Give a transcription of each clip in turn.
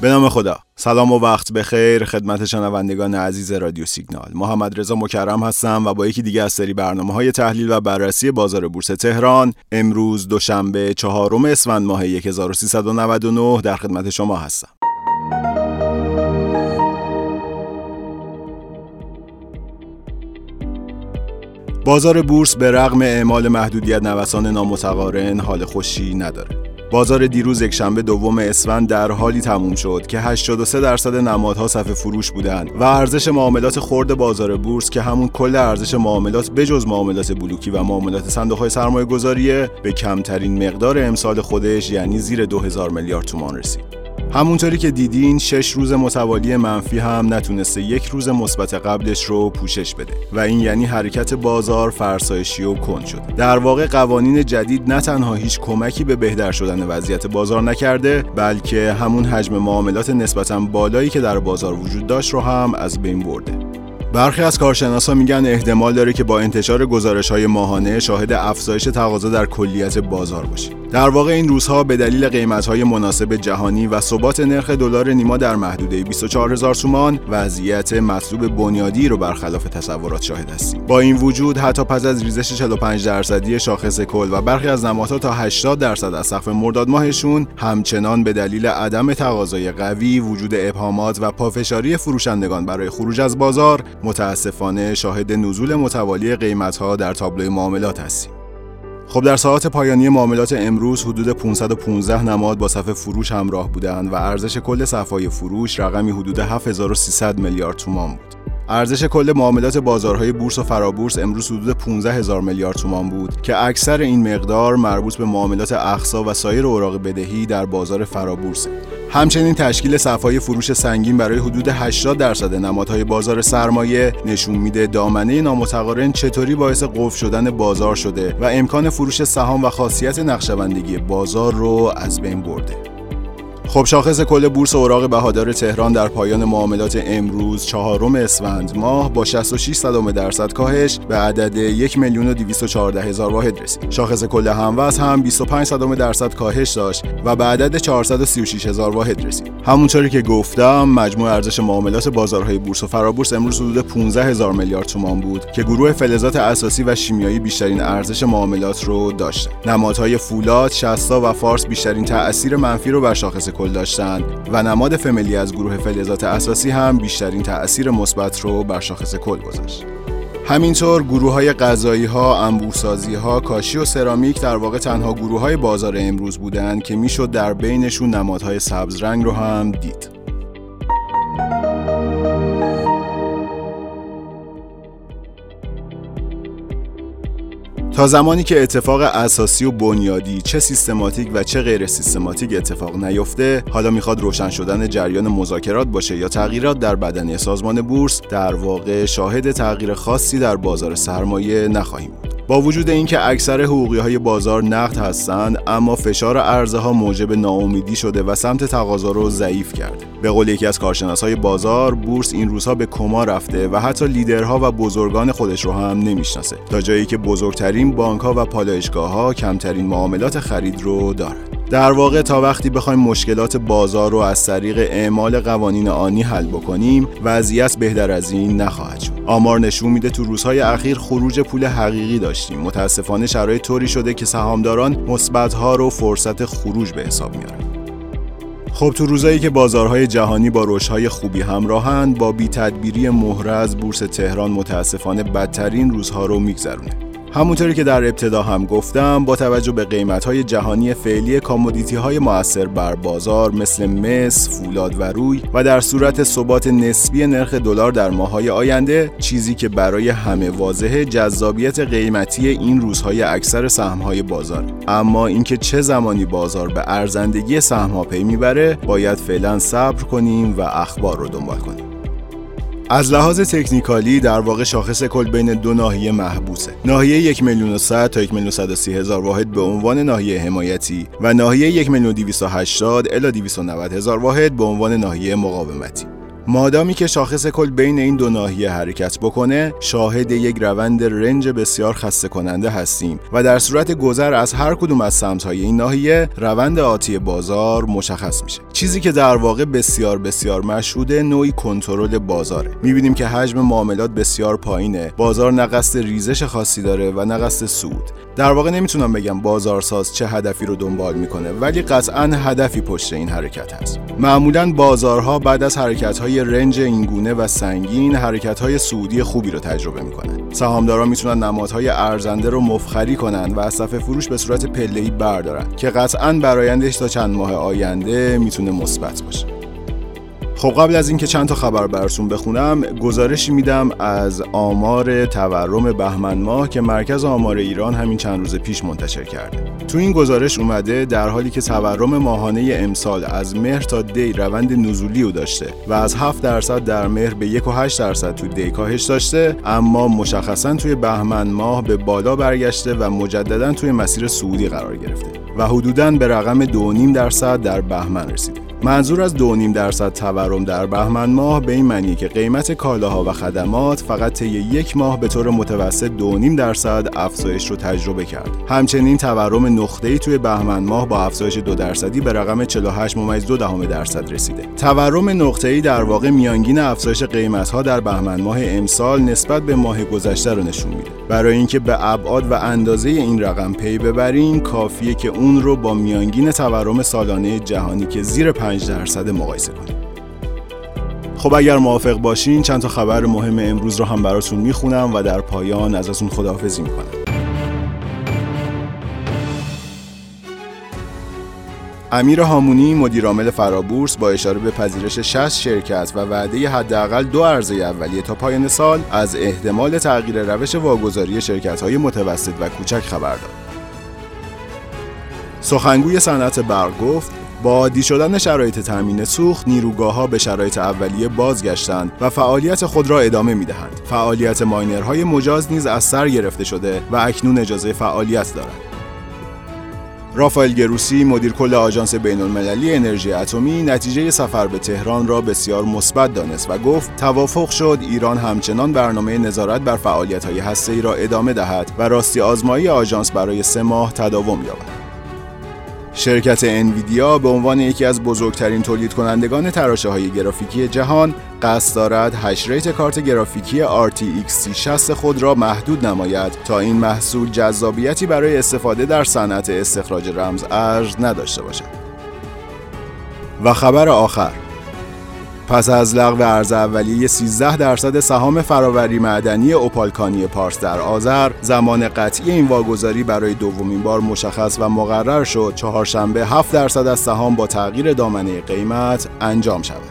به نام خدا. سلام و وقت بخیر خدمت شنوندگان عزیز رادیو سیگنال. محمد رضا مکرم هستم و با یکی دیگه از سری برنامه های تحلیل و بررسی بازار بورس تهران امروز دوشنبه چهارم اسفند ماه 1399 در خدمت شما هستم. بازار بورس به رغم اعمال محدودیت نوسان نامتقارن حال خوشی نداره. بازار دیروز یکشنبه دوم اسفند در حالی تموم شد که 83 درصد نمادها صف فروش بودند و ارزش معاملات خرد بازار بورس که همون کل ارزش معاملات بجز معاملات بلوکی و معاملات صندوق سرمایه گذاریه به کمترین مقدار امسال خودش یعنی زیر 2000 میلیارد تومان رسید. همونطوری که دیدین شش روز متوالی منفی هم نتونسته یک روز مثبت قبلش رو پوشش بده. و این یعنی حرکت بازار فرسایشی و کند شده. در واقع قوانین جدید نه تنها هیچ کمکی به بهتر شدن وضعیت بازار نکرده بلکه همون حجم معاملات نسبتا بالایی که در بازار وجود داشت رو هم از بین برده. برخی از کارشناسا میگن احتمال داره که با انتشار گزارش های ماهانه شاهد افزایش تقاضا در کلیت بازار باشیم در واقع این روزها به دلیل قیمت‌های مناسب جهانی و ثبات نرخ دلار نیما در محدوده 24000 تومان وضعیت مطلوب بنیادی رو برخلاف تصورات شاهد هستیم. با این وجود حتی پس از ریزش 45 درصدی شاخص کل و برخی از نمادها تا 80 درصد از سقف مرداد ماهشون همچنان به دلیل عدم تقاضای قوی، وجود ابهامات و پافشاری فروشندگان برای خروج از بازار متاسفانه شاهد نزول متوالی قیمت‌ها در تابلوی معاملات هستیم. خب در ساعات پایانی معاملات امروز حدود 515 نماد با صف فروش همراه بودند و ارزش کل صفای فروش رقمی حدود 7300 میلیارد تومان بود. ارزش کل معاملات بازارهای بورس و فرابورس امروز حدود 15 هزار میلیارد تومان بود که اکثر این مقدار مربوط به معاملات اخصا و سایر اوراق بدهی در بازار فرابورس همچنین تشکیل صفای فروش سنگین برای حدود 80 درصد نمادهای بازار سرمایه نشون میده دامنه نامتقارن چطوری باعث قفل شدن بازار شده و امکان فروش سهام و خاصیت نقشبندگی بازار رو از بین برده. خب شاخص کل بورس اوراق بهادار تهران در پایان معاملات امروز چهارم اسفند ماه با 66 صدم درصد کاهش به عدد 1 میلیون و 214 هزار واحد رسید. شاخص کل هموز هم 25 صدم درصد کاهش داشت و به عدد 436 هزار واحد رسید. همونطوری که گفتم مجموع ارزش معاملات بازارهای بورس و فرابورس امروز حدود 15 هزار میلیارد تومان بود که گروه فلزات اساسی و شیمیایی بیشترین ارزش معاملات رو داشت. نمادهای فولاد، شستا و فارس بیشترین تأثیر منفی رو بر شاخص کل داشتند و نماد فملی از گروه فلزات اساسی هم بیشترین تأثیر مثبت رو بر شاخص کل گذاشت. همینطور گروه های غذایی ها، انبوسازی ها، کاشی و سرامیک در واقع تنها گروه های بازار امروز بودند که می‌شد در بینشون نمادهای سبز رنگ رو هم دید. تا زمانی که اتفاق اساسی و بنیادی چه سیستماتیک و چه غیر سیستماتیک اتفاق نیفته حالا می‌خواد روشن شدن جریان مذاکرات باشه یا تغییرات در بدنه سازمان بورس در واقع شاهد تغییر خاصی در بازار سرمایه نخواهیم بود. با وجود اینکه اکثر حقوقی های بازار نقد هستند اما فشار عرضه ها موجب ناامیدی شده و سمت تقاضا رو ضعیف کرده. به قول یکی از کارشناس های بازار بورس این روزها به کما رفته و حتی لیدرها و بزرگان خودش رو هم نمی‌شناسه. تا جایی که بزرگترین بانک ها و پالایشگاه ها کمترین معاملات خرید رو دارند در واقع تا وقتی بخوایم مشکلات بازار رو از طریق اعمال قوانین آنی حل بکنیم وضعیت بهتر از این نخواهد شد. آمار نشون میده تو روزهای اخیر خروج پول حقیقی داشتیم. متاسفانه شرایط طوری شده که سهامداران مثبتها رو فرصت خروج به حساب میارن. خب تو روزایی که بازارهای جهانی با رشدهای خوبی همراهند با بی تدبیری مهرز بورس تهران متاسفانه بدترین روزها رو میگذرونه. همونطوری که در ابتدا هم گفتم با توجه به قیمت های جهانی فعلی کامودیتی های موثر بر بازار مثل مس، فولاد و روی و در صورت ثبات نسبی نرخ دلار در ماهای آینده چیزی که برای همه واضحه جذابیت قیمتی این روزهای اکثر سهم های بازار. اما اینکه چه زمانی بازار به ارزندگی سهم ها پی می‌بره باید فعلا صبر کنیم و اخبار رو دنبال کنیم. از لحاظ تکنیکالی در واقع شاخص کل بین دو ناحیه محبوسه. ناحیه 1 میلیون تا 1 میلیون هزار واحد به عنوان ناحیه حمایتی و ناحیه 1 میلیون 280 الی 290 هزار واحد به عنوان ناحیه مقاومتی. مادامی که شاخص کل بین این دو ناحیه حرکت بکنه شاهد یک روند رنج بسیار خسته کننده هستیم و در صورت گذر از هر کدوم از سمت‌های این ناحیه روند آتی بازار مشخص میشه. چیزی که در واقع بسیار بسیار مشهوده نوعی کنترل بازاره. می‌بینیم که حجم معاملات بسیار پایینه. بازار نه ریزش خاصی داره و نه قصد سود. در واقع نمی‌تونم بگم بازارساز چه هدفی رو دنبال می‌کنه ولی قطعا هدفی پشت این حرکت هست. معمولا بازارها بعد از حرکت های رنج اینگونه و سنگین حرکت های سعودی خوبی رو تجربه می‌کنن. سهامداران می‌تونن نمادهای ارزنده رو مفخری کنن و از صفحه فروش به صورت پله‌ای بردارن که قطعا برایندش تا چند ماه آینده می‌تونه مثبت باشه. خب قبل از اینکه چند تا خبر براتون بخونم گزارشی میدم از آمار تورم بهمن ماه که مرکز آمار ایران همین چند روز پیش منتشر کرده. تو این گزارش اومده در حالی که تورم ماهانه امسال از مهر تا دی روند نزولی رو داشته و از 7 درصد در مهر به 1.8 درصد تو دی کاهش داشته اما مشخصا توی بهمن ماه به بالا برگشته و مجددا توی مسیر صعودی قرار گرفته و حدوداً به رقم 2.5 درصد در بهمن رسیده. منظور از 2.5 درصد تورم در بهمن ماه به این معنی که قیمت کالاها و خدمات فقط طی یک ماه به طور متوسط 2.5 درصد افزایش رو تجربه کرد. همچنین تورم نقطه‌ای توی بهمن ماه با افزایش 2 درصدی به رقم 48.2 درصد رسیده. تورم نقطه‌ای در واقع میانگین افزایش قیمت‌ها در بهمن ماه امسال نسبت به ماه گذشته رو نشون میده. برای اینکه به ابعاد و اندازه این رقم پی ببریم کافیه که اون رو با میانگین تورم سالانه جهانی که زیر 5 درصد مقایسه کنیم خب اگر موافق باشین چند تا خبر مهم امروز رو هم براتون می‌خونم و در پایان ازتون خداحافظی می‌کنم امیر هامونی مدیرعامل فرابورس با اشاره به پذیرش 60 شرکت و وعده حداقل دو عرضه اولیه تا پایان سال از احتمال تغییر روش واگذاری شرکت‌های متوسط و کوچک خبر داد. سخنگوی صنعت برق گفت با عادی شدن شرایط تامین سوخت نیروگاه ها به شرایط اولیه بازگشتند و فعالیت خود را ادامه می دهند. فعالیت ماینرهای مجاز نیز از سر گرفته شده و اکنون اجازه فعالیت دارند. رافائل گروسی مدیر کل آژانس بین المللی انرژی اتمی نتیجه سفر به تهران را بسیار مثبت دانست و گفت توافق شد ایران همچنان برنامه نظارت بر فعالیت های هسته را ادامه دهد و راستی آزمایی آژانس برای سه ماه تداوم یابد. شرکت انویدیا به عنوان یکی از بزرگترین تولید کنندگان تراشه های گرافیکی جهان قصد دارد hash rate کارت گرافیکی RTX 3060 خود را محدود نماید تا این محصول جذابیتی برای استفاده در صنعت استخراج رمز ارز نداشته باشد. و خبر آخر پس از لغو عرضه اولیه 13 درصد سهام فرآوری معدنی اپال کانی پارس در آذر زمان قطعی این واگذاری برای دومین بار مشخص و مقرر شد. چهارشنبه 7 درصد از سهام با تغییر دامنه قیمت انجام شود.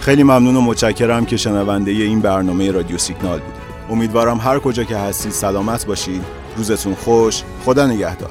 خیلی ممنون و متشکرم که شنونده این برنامه رادیو سیگنال بودید. امیدوارم هر کجا که هستید سلامت باشید. روزتون خوش. خدا نگهدار.